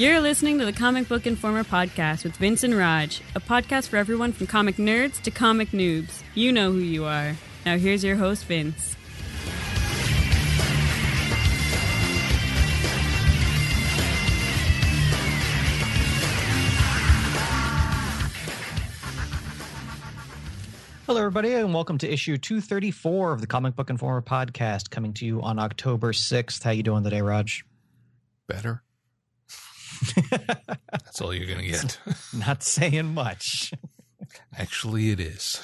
You're listening to the Comic Book Informer podcast with Vince and Raj, a podcast for everyone from comic nerds to comic noobs. You know who you are. Now, here's your host, Vince. Hello, everybody, and welcome to issue 234 of the Comic Book Informer podcast, coming to you on October 6th. How you doing today, Raj? Better. That's all you're going to get. Not saying much. Actually, it is.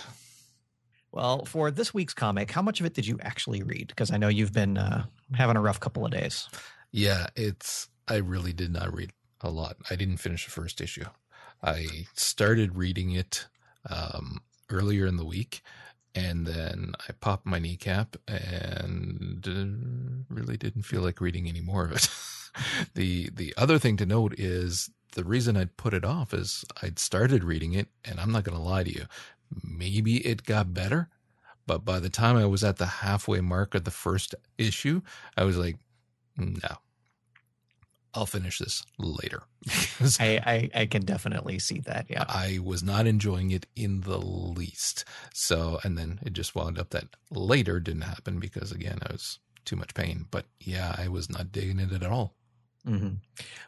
Well, for this week's comic, how much of it did you actually read? Because I know you've been uh, having a rough couple of days. Yeah, it's. I really did not read a lot. I didn't finish the first issue. I started reading it um, earlier in the week, and then I popped my kneecap and uh, really didn't feel like reading any more of it. the The other thing to note is the reason I'd put it off is I'd started reading it, and I'm not going to lie to you, maybe it got better, but by the time I was at the halfway mark of the first issue, I was like, no. I'll finish this later. I, I, I can definitely see that. Yeah, I was not enjoying it in the least. So, and then it just wound up that later didn't happen because again I was too much pain. But yeah, I was not digging it at all. Mm-hmm.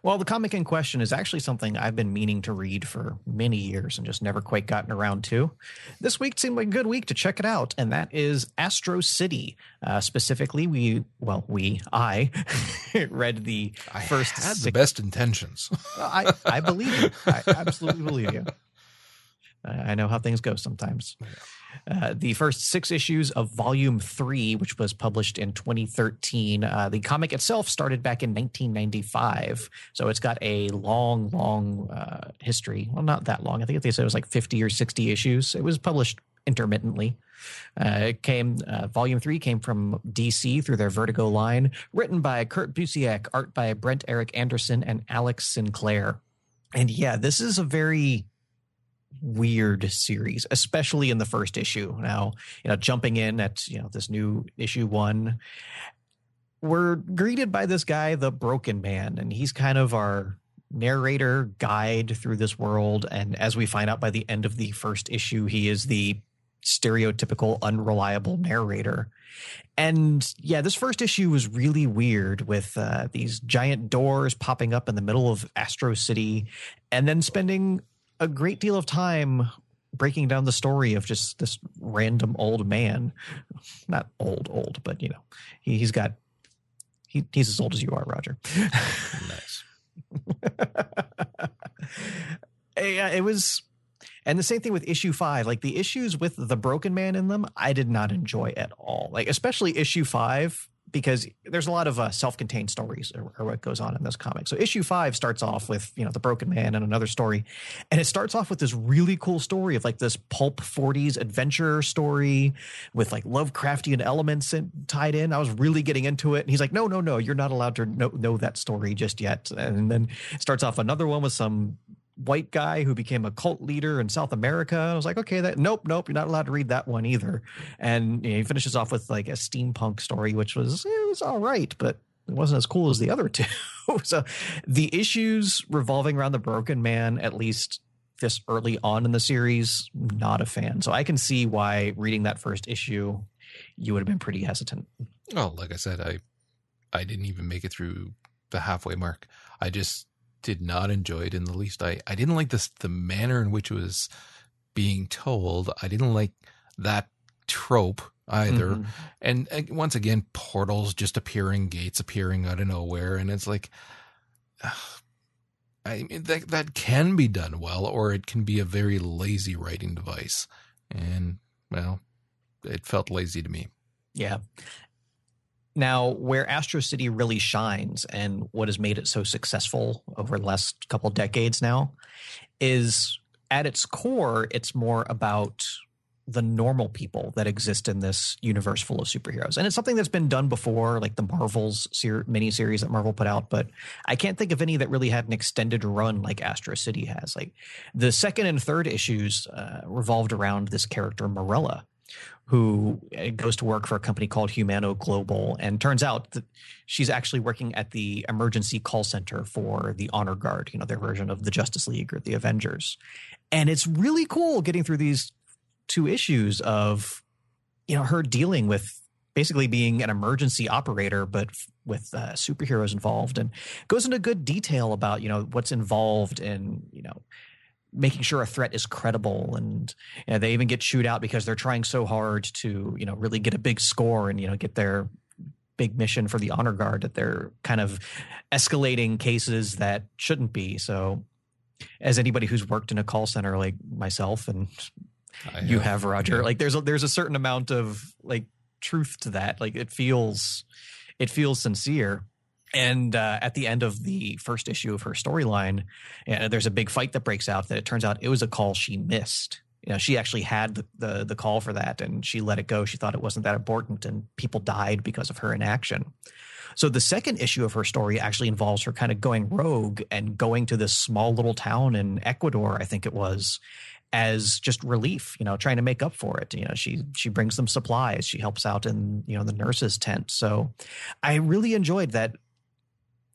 Well, the comic in question is actually something I've been meaning to read for many years and just never quite gotten around to. This week seemed like a good week to check it out, and that is Astro City. Uh, specifically, we, well, we, I read the I first had six- the best intentions. I, I believe you. I absolutely believe you. I I know how things go sometimes. Uh, the first six issues of Volume 3, which was published in 2013. Uh, the comic itself started back in 1995. So it's got a long, long uh, history. Well, not that long. I think they said it was like 50 or 60 issues. It was published intermittently. Uh, it came, uh, Volume 3 came from DC through their Vertigo line, written by Kurt Busiek, art by Brent Eric Anderson and Alex Sinclair. And yeah, this is a very weird series, especially in the first issue. Now, you know, jumping in at, you know, this new issue one, we're greeted by this guy, the Broken Man, and he's kind of our narrator guide through this world. And as we find out by the end of the first issue, he is the stereotypical unreliable narrator. And yeah, this first issue was really weird with uh, these giant doors popping up in the middle of Astro City and then spending a great deal of time breaking down the story of just this random old man. Not old, old, but you know, he, he's got, he, he's as old as you are, Roger. nice. yeah, it was, and the same thing with issue five. Like the issues with the broken man in them, I did not enjoy at all. Like especially issue five because there's a lot of uh, self-contained stories or, or, what goes on in this comic. So issue five starts off with you know the broken man and another story, and it starts off with this really cool story of like this pulp 40s adventure story with like Lovecraftian elements in, tied in. I was really getting into it, and he's like, "No, no, no, you're not allowed to know, know that story just yet." And then starts off another one with some white guy who became a cult leader in South America. I was like, okay, that nope, nope, you're not allowed to read that one either. And you know, he finishes off with like a steampunk story, which was eh, it was all right, but it wasn't as cool as the other two. so the issues revolving around the broken man, at least this early on in the series, not a fan. So I can see why reading that first issue, you would have been pretty hesitant. Oh, like I said, I I didn't even make it through the halfway mark. I just did not enjoy it in the least. I, I didn't like this the manner in which it was being told. I didn't like that trope either. Mm-hmm. And, and, once again, portals just appearing, gates appearing out of nowhere, and it's like, uh, I mean, that that can be done well, or it can be a very lazy writing device. And well, it felt lazy to me. Yeah. Now, where Astro City really shines and what has made it so successful over the last couple decades now is at its core, it's more about the normal people that exist in this universe full of superheroes. And it's something that's been done before, like the Marvel's ser- miniseries that Marvel put out, but I can't think of any that really had an extended run like Astro City has. Like the second and third issues uh, revolved around this character, Morella. Who uh, goes to work for a company called Humano Global. And turns out that she's actually working at the emergency call center for the Honor Guard, you know, their version of the Justice League or the Avengers. And it's really cool getting through these two issues of, you know, her dealing with basically being an emergency operator, but with uh, superheroes involved and goes into good detail about, you know, what's involved in, you know, making sure a threat is credible and you know, they even get chewed out because they're trying so hard to you know really get a big score and you know get their big mission for the honor guard that they're kind of escalating cases that shouldn't be. So as anybody who's worked in a call center like myself and I you have, have Roger yeah. like there's a, there's a certain amount of like truth to that. Like it feels it feels sincere and uh, at the end of the first issue of her storyline, uh, there's a big fight that breaks out. That it turns out it was a call she missed. You know, she actually had the, the, the call for that, and she let it go. She thought it wasn't that important, and people died because of her inaction. So the second issue of her story actually involves her kind of going rogue and going to this small little town in Ecuador, I think it was, as just relief, you know, trying to make up for it. You know, she she brings them supplies, she helps out in, you know, the nurses tent. So I really enjoyed that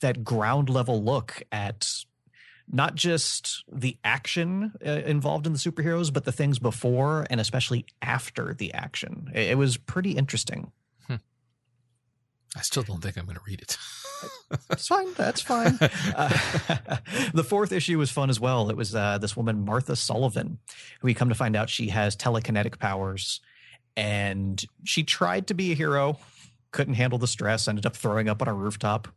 that ground level look at not just the action uh, involved in the superheroes, but the things before and especially after the action. It, it was pretty interesting. Hmm. I still don't think I'm going to read it. That's fine. That's fine. Uh, the fourth issue was fun as well. It was uh, this woman, Martha Sullivan, who we come to find out she has telekinetic powers. And she tried to be a hero, couldn't handle the stress, ended up throwing up on a rooftop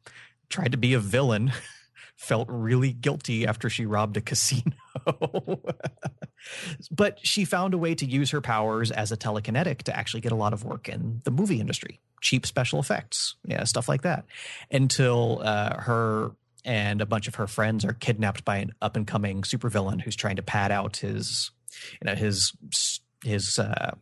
tried to be a villain, felt really guilty after she robbed a casino. but she found a way to use her powers as a telekinetic to actually get a lot of work in the movie industry, cheap special effects, yeah, stuff like that. Until uh, her and a bunch of her friends are kidnapped by an up and coming supervillain who's trying to pad out his, you know, his his uh,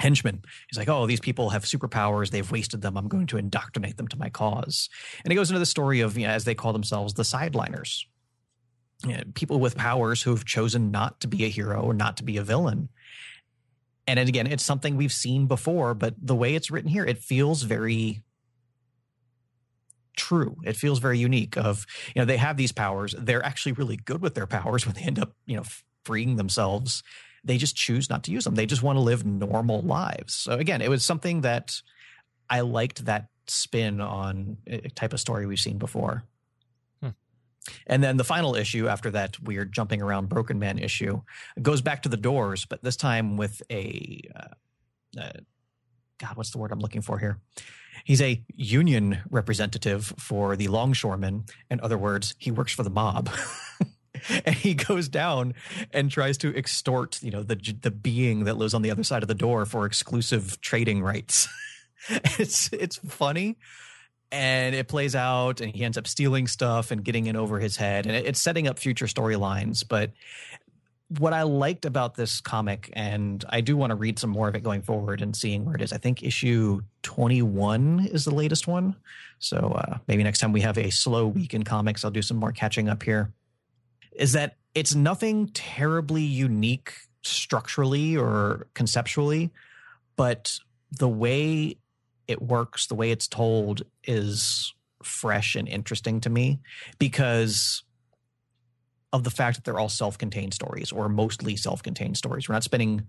henchman. He's like, oh, these people have superpowers. They've wasted them. I'm going to indoctrinate them to my cause. And he goes into the story of, you know, as they call themselves, the sideliners. You know, people with powers who have chosen not to be a hero or not to be a villain. And again, it's something we've seen before, but the way it's written here, it feels very true. It feels very unique of, you know, they have these powers. They're actually really good with their powers when they end up, you know, freeing themselves they just choose not to use them. They just want to live normal lives. So again, it was something that I liked that spin on a type of story we've seen before. Hmm. And then the final issue after that weird jumping around Broken Man issue goes back to the doors, but this time with a uh, uh, God, what's the word I'm looking for here? He's a union representative for the longshoremen. In other words, he works for the mob. and he goes down and tries to extort, you know, the the being that lives on the other side of the door for exclusive trading rights. it's it's funny and it plays out and he ends up stealing stuff and getting in over his head and it's setting up future storylines but what i liked about this comic and i do want to read some more of it going forward and seeing where it is i think issue 21 is the latest one so uh, maybe next time we have a slow week in comics i'll do some more catching up here is that it's nothing terribly unique structurally or conceptually, but the way it works, the way it's told is fresh and interesting to me because of the fact that they're all self-contained stories or mostly self-contained stories. We're not spending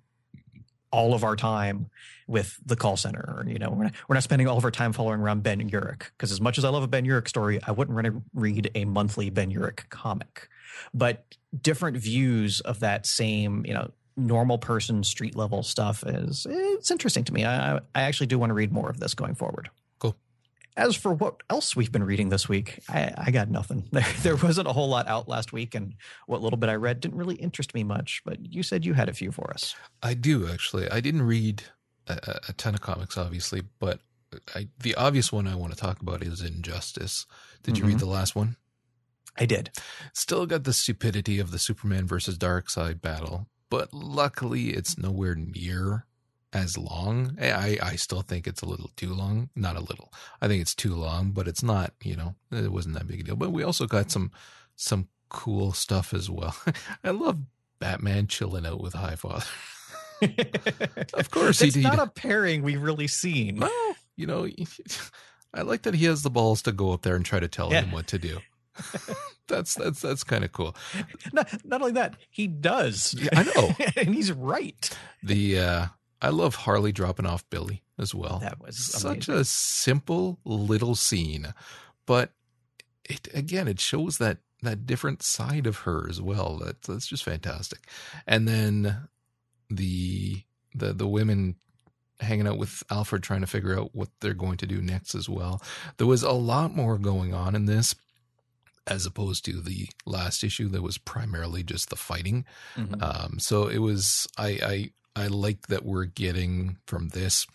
all of our time with the call center. Or, you know, we're not, we're not spending all of our time following around Ben Urich because as much as I love a Ben Urich story, I wouldn't read a monthly Ben Urich comic. But different views of that same, you know, normal person street level stuff is it's interesting to me. I, I actually do want to read more of this going forward. Cool. As for what else we've been reading this week, I, I got nothing. There, there wasn't a whole lot out last week, and what little bit I read didn't really interest me much. But you said you had a few for us. I do actually. I didn't read a, a ton of comics, obviously, but I, the obvious one I want to talk about is Injustice. Did you mm-hmm. read the last one? I did. Still got the stupidity of the Superman versus Darkseid battle, but luckily it's nowhere near as long. I, I still think it's a little too long. Not a little. I think it's too long, but it's not, you know, it wasn't that big a deal. But we also got some some cool stuff as well. I love Batman chilling out with Highfather. Of course it's he not a pairing we've really seen. Well, you know, I like that he has the balls to go up there and try to tell Yeah. him what to do. that's that's that's kind of cool. Not, not only that, he does. Yeah, I know. and he's right. The uh I love Harley dropping off Billy as well. That was Such amazing. a simple little scene, but it again it shows that that different side of her as well. That that's just fantastic. And then the the the women hanging out with Alfred trying to figure out what they're going to do next as well. There was a lot more going on in this as opposed to the last issue that was primarily just the fighting. Mhm. Um, so it was I I I like that we're getting from this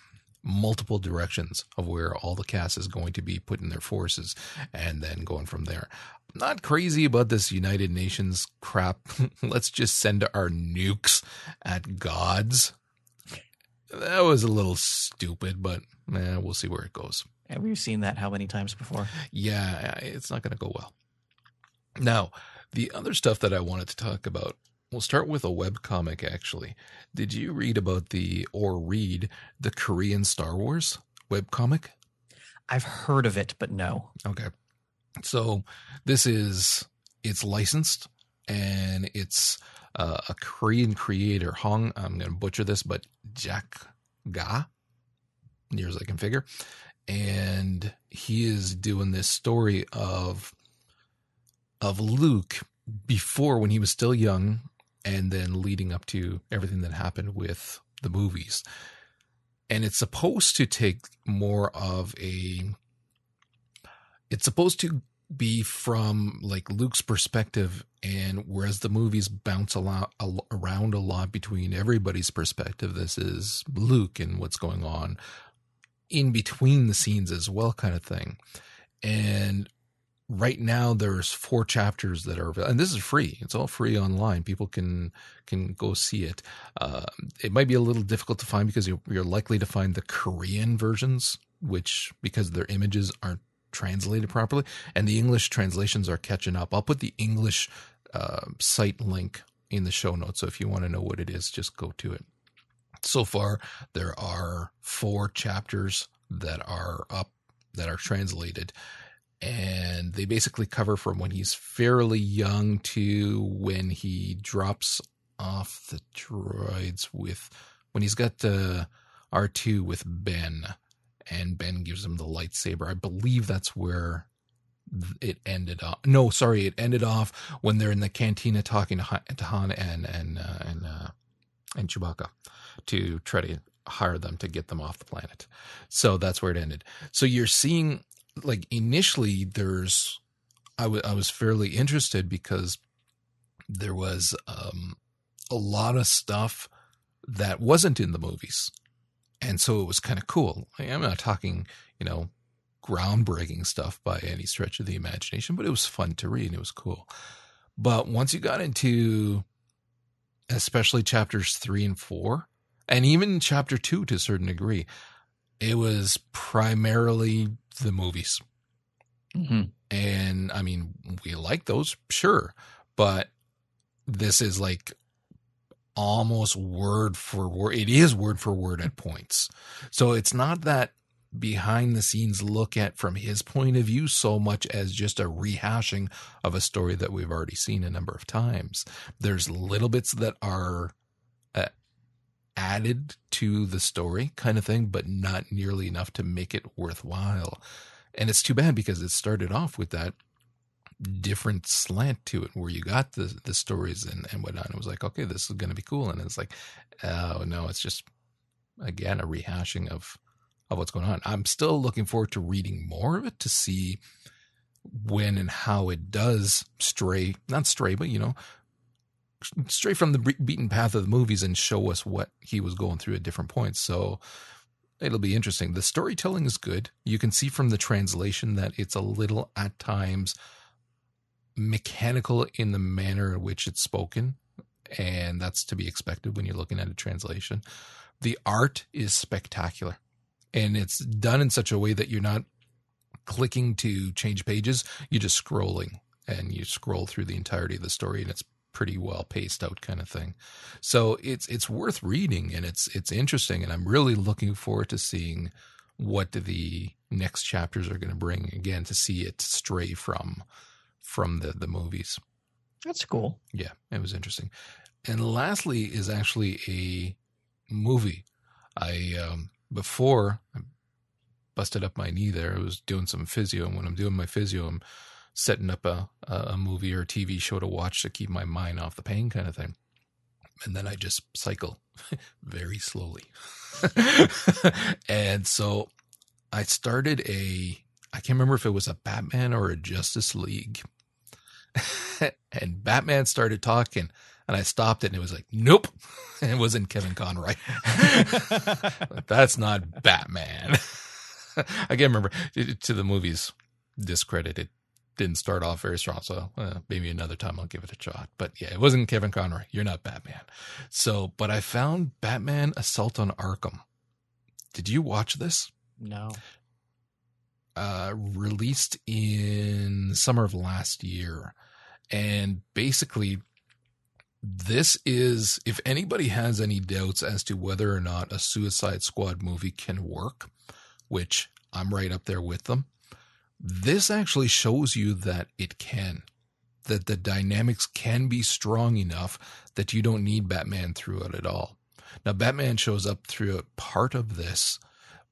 multiple directions of where all the cast is going to be putting their forces and then going from there. Not crazy about this United Nations crap. Let's just send our nukes at gods. That was a little stupid, but eh, we'll see where it goes. and we've seen that how many times before? Yeah, it's not going to go well. Now, the other stuff that I wanted to talk about, we'll start with a web comic actually. Did you read about the or read the Korean Star Wars web comic? I've heard of it, but no. Okay. So this is it's licensed and it's uh, a Korean creator, Hong. I'm going to butcher this, but Jack Ga, near as I can figure, and he is doing this story of of Luke before when he was still young, and then leading up to everything that happened with the movies. And it's supposed to take more of a it's supposed to be from like Luke's perspective, and whereas the movies bounce a lot a, around a lot between everybody's perspective, this is Luke and what's going on in between the scenes as well, kind of thing. And right now, there's four chapters that are, and this is free. It's all free online. People can can go see it. Uh, it might be a little difficult to find because you're, you're likely to find the Korean versions, which because their images aren't translated properly, and the English translations are catching up. I'll put the English uh, site link in the show notes, so if you want to know what it is, just go to it. So far, there are four chapters that are up that are translated, and they basically cover from when he's fairly young to when he drops off the droids with when he's got the R2 with Ben and Ben gives him the lightsaber. I believe that's where it ended off. No, sorry, it ended off when they're in the cantina talking to Han, to Han and and uh, and uh, and Chewbacca to try to hire them to get them off the planet. So that's where it ended. So you're seeing like initially there's I, w- I was fairly interested because there was um, a lot of stuff that wasn't in the movies and so it was kind of cool. I'm not talking, you know, groundbreaking stuff by any stretch of the imagination, but it was fun to read. It was cool. But once you got into, especially chapters three and four, and even chapter two to a certain degree, it was primarily the movies. Mhm. And I mean, we like those, sure, but this is like almost word for word. It is word for word at points. So it's not that behind the scenes look at from his point of view so much as just a rehashing of a story that we've already seen a number of times. There's little bits that are uh, added to the story kind of thing, but not nearly enough to make it worthwhile. And it's too bad because it started off with that different slant to it where you got the the stories and, and whatnot. It was like, okay, this is gonna be cool. And it's like, oh no, it's just again a rehashing of of what's going on. I'm still looking forward to reading more of it to see when and how it does stray, not stray, but you know, stray from the beaten path of the movies and show us what he was going through at different points. So it'll be interesting. The storytelling is good. You can see from the translation that it's a little at times mechanical in the manner in which it's spoken. And that's to be expected when you're looking at a translation. The art is spectacular and it's done in such a way that you're not clicking to change pages. You're just scrolling and you scroll through the entirety of the story and it's pretty well paced out kind of thing. So it's it's worth reading and it's it's interesting and I'm really looking forward to seeing what the next chapters are going to bring again to see it stray from from the the movies. That's cool. Yeah, it was interesting. And lastly is actually a movie. I um before I busted up my knee there. I was doing some physio and when I'm doing my physio I'm setting up a a movie or a TV show to watch to keep my mind off the pain kind of thing. And then I just cycle very slowly. and so I started a I can't remember if it was a Batman or a Justice League. and Batman started talking and I stopped it and it was like, nope. And it wasn't Kevin Conroy. That's not Batman. I can't remember to the movie's discredit. Didn't start off very strong. So uh, maybe another time I'll give it a shot. But yeah, it wasn't Kevin Conroy. You're not Batman. So, but I found Batman Assault on Arkham. Did you watch this? No. Uh, released in summer of last year. And basically, this is if anybody has any doubts as to whether or not a Suicide Squad movie can work, which I'm right up there with them, this actually shows you that it can. That the dynamics can be strong enough that you don't need Batman throughout it all. Now, Batman shows up throughout part of this,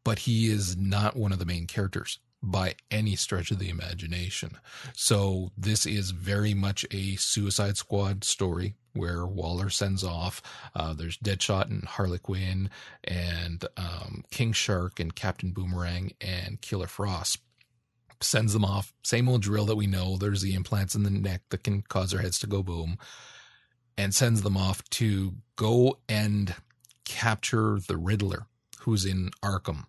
but he is not one of the main characters by any stretch of the imagination. So this is very much a Suicide Squad story where Waller sends off. Uh, there's Deadshot and Harley Quinn and um, King Shark and Captain Boomerang and Killer Frost. Sends them off. Same old drill that we know. There's the implants in the neck that can cause their heads to go boom. And sends them off to go and capture the Riddler, who's in Arkham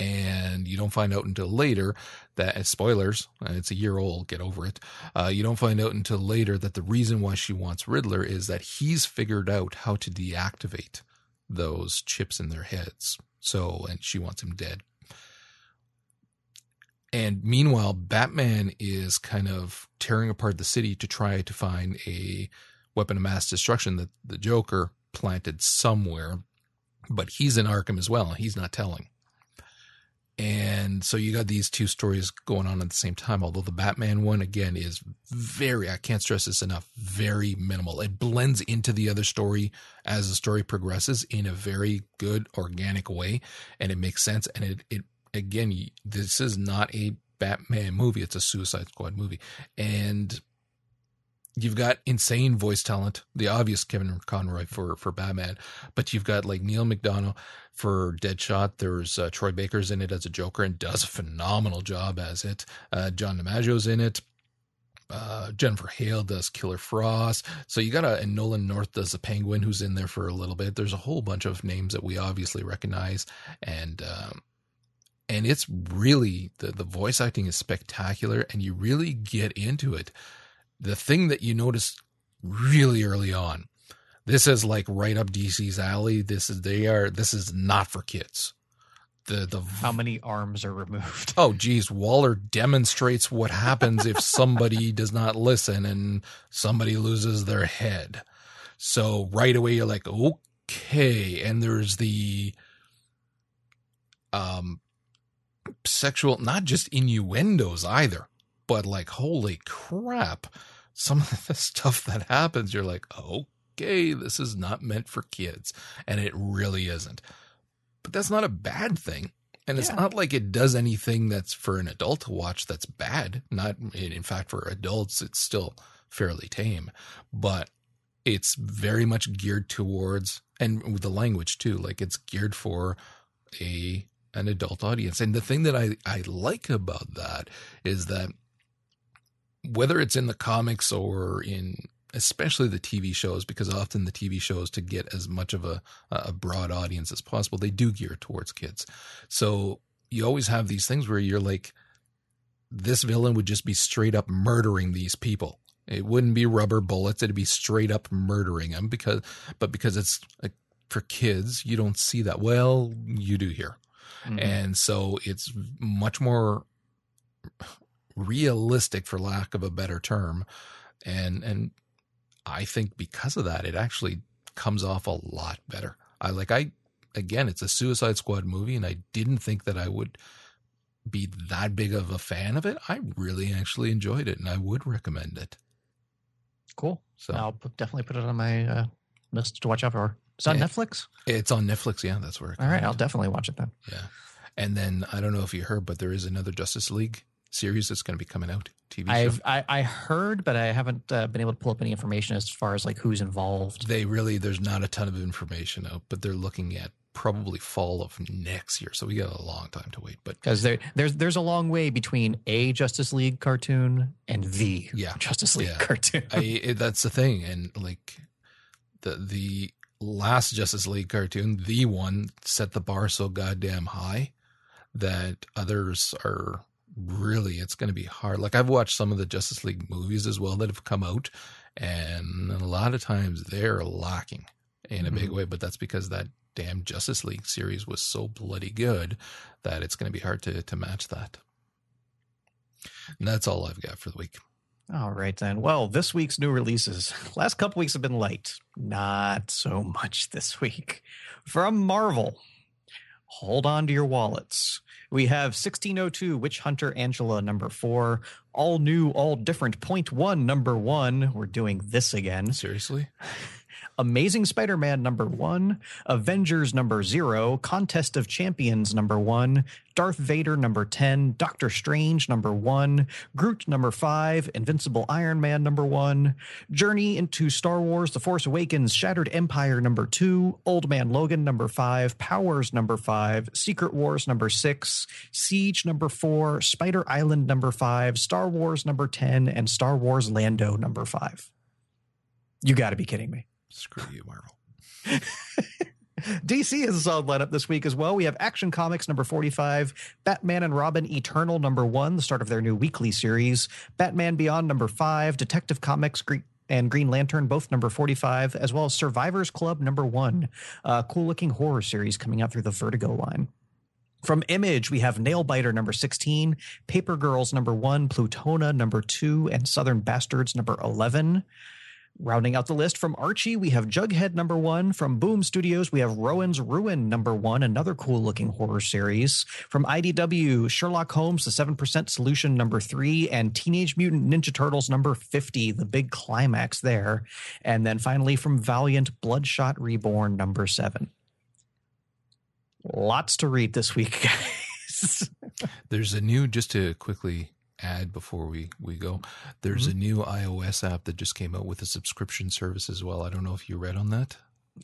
and you don't find out until later that spoilers it's a year old get over it uh, you don't find out until later that the reason why she wants riddler is that he's figured out how to deactivate those chips in their heads so and she wants him dead and meanwhile batman is kind of tearing apart the city to try to find a weapon of mass destruction that the joker planted somewhere but he's in arkham as well he's not telling and so you got these two stories going on at the same time. Although the Batman one, again, is very, I can't stress this enough, very minimal. It blends into the other story as the story progresses in a very good, organic way. And it makes sense. And it, it again, this is not a Batman movie, it's a Suicide Squad movie. And you've got insane voice talent, the obvious Kevin Conroy for for Batman, but you've got like Neal McDonough for Deadshot. There's uh, Troy Baker's in it as a Joker and does a phenomenal job as it. Uh, John DiMaggio's in it. Uh, Jennifer Hale does Killer Frost. So you got a, and Nolan North does the Penguin, who's in there for a little bit. There's a whole bunch of names that we obviously recognize, and um, and it's really the the voice acting is spectacular, and you really get into it the thing that you notice really early on, this is like right up DC's alley. This is they are this is not for kids. The the how many arms are removed? Oh geez, Waller demonstrates what happens if somebody does not listen and somebody loses their head. So right away you're like, okay, and there's the um sexual not just innuendos either but like holy crap some of the stuff that happens you're like okay this is not meant for kids. And it really isn't. But that's not a bad thing. And it's yeah. not like it does anything that's for an adult to watch that's bad. Not in fact for adults it's still fairly tame. But it's very much geared towards and with the language too like it's geared for a an adult audience and the thing that i i like about that is that whether it's in the comics or in especially the TV shows, because often the TV shows to get as much of a, a broad audience as possible, they do gear towards kids. So you always have these things where you're like, this villain would just be straight up murdering these people. It wouldn't be rubber bullets; it'd be straight up murdering them because, but because it's for kids, you don't see that. Well, you do here, mm-hmm. and so it's much more realistic for lack of a better term and and I think because of that, it actually comes off a lot better. I like I again, it's a Suicide Squad movie, and I didn't think that I would be that big of a fan of it. I really actually enjoyed it, and I would recommend it. Cool. So I'll definitely put it on my uh, list to watch out for. It's on. Netflix. it's on Netflix. Yeah, that's where. It All right, I'll definitely watch it then. Yeah, and then I don't know if you heard, but there is another Justice League series that's going to be coming out. TV show. I've I, I heard, but I haven't uh, been able to pull up any information as far as like who's involved. they really there's not a ton of information out, but they're looking at probably fall of next year, so we got a long time to wait. But Because there, there's there's a long way between a Justice League cartoon and the Yeah. Justice League Yeah. cartoon. I it, that's the thing, and like the the last Justice League cartoon, the one set the bar so goddamn high that others are really it's going to be hard. Like I've watched some of the Justice League movies as well that have come out, and a lot of times they're lacking in a big mm-hmm. way. But that's because that damn Justice League series was so bloody good that it's going to be hard to to match that. And that's all I've got for the week. All right then. Well, this week's new releases. Last couple weeks have been light. Not so much this week. From Marvel. Hold on to your wallets. We have 1602 Witch Hunter Angela number 4, all new, all different point 1 number 1. We're doing this again. Seriously? Amazing Spider Man number one, Avengers number zero, Contest of Champions number one, Darth Vader number 10, Doctor Strange number one, Groot number five, Invincible Iron Man number one, Journey into Star Wars The Force Awakens, Shattered Empire number two, Old Man Logan number five, Powers number five, Secret Wars number six, Siege number four, Spider Island number five, Star Wars number 10, and Star Wars Lando number five. You got to be kidding me. Screw you, Marvel. DC has a solid lineup this week as well. We have Action Comics number 45, Batman and Robin Eternal number one, the start of their new weekly series, Batman Beyond number five, Detective Comics Gre- and Green Lantern, both number 45, as well as Survivors Club number one, a cool looking horror series coming out through the Vertigo line. From Image, we have Nailbiter number 16, Paper Girls number one, Plutona number two, and Southern Bastards number 11. Rounding out the list from Archie, we have Jughead number one. From Boom Studios, we have Rowan's Ruin number one, another cool looking horror series. From IDW, Sherlock Holmes, the 7% Solution number three, and Teenage Mutant Ninja Turtles number 50, the big climax there. And then finally from Valiant, Bloodshot Reborn number seven. Lots to read this week, guys. There's a new, just to quickly add before we, we go, there's Mm-hmm. a new iOS app that just came out with a subscription service as well. I don't know if you read on that.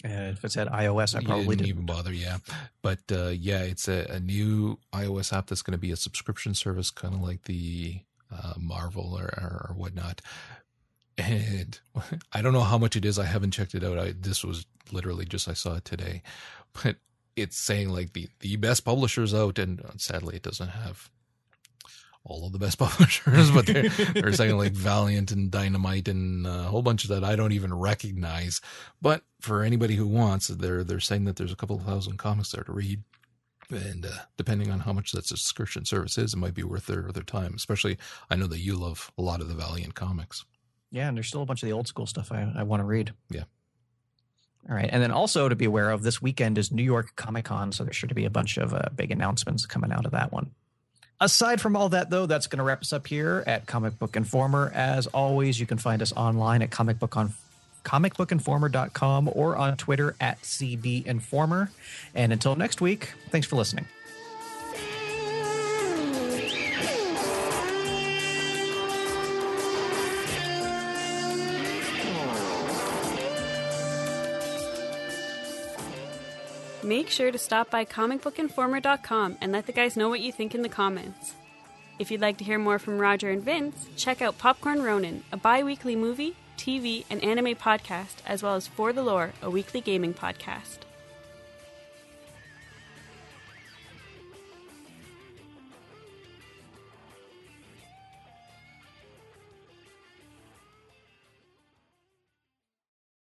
Uh, if it's at iOS, I You probably didn't didn't. even bother, yeah. But uh, yeah, it's a, a new iOS app that's going to be a subscription service, kind of like the uh, Marvel or, or, or whatnot. And I don't know how much it is. I haven't checked it out. I, this was literally just I saw it today, but it's saying like the the best publishers out, and sadly, it doesn't have all of the best publishers, but they're, they're saying like Valiant and Dynamite and a whole bunch of that I don't even recognize. But for anybody who wants, they're they're saying that there's a couple of thousand comics there to read, and uh, depending on how much that subscription service is, it might be worth their their time. Especially, I know that you love a lot of the Valiant comics. Yeah, and there's still a bunch of the old school stuff I, I want to read. Yeah. All right. And then also to be aware of, this weekend is New York Comic Con. So there's sure to be a bunch of uh, big announcements coming out of that one. Aside from all that, though, that's going to wrap us up here at Comic Book Informer. As always, you can find us online at Comic Book on comicbookinformer.com or on Twitter at CB Informer. And until next week, thanks for listening. Make sure to stop by comicbookinformer.com and let the guys know what you think in the comments. If you'd like to hear more from Roger and Vince, check out Popcorn Ronin, a bi weekly movie, TV, and anime podcast, as well as For the Lore, a weekly gaming podcast.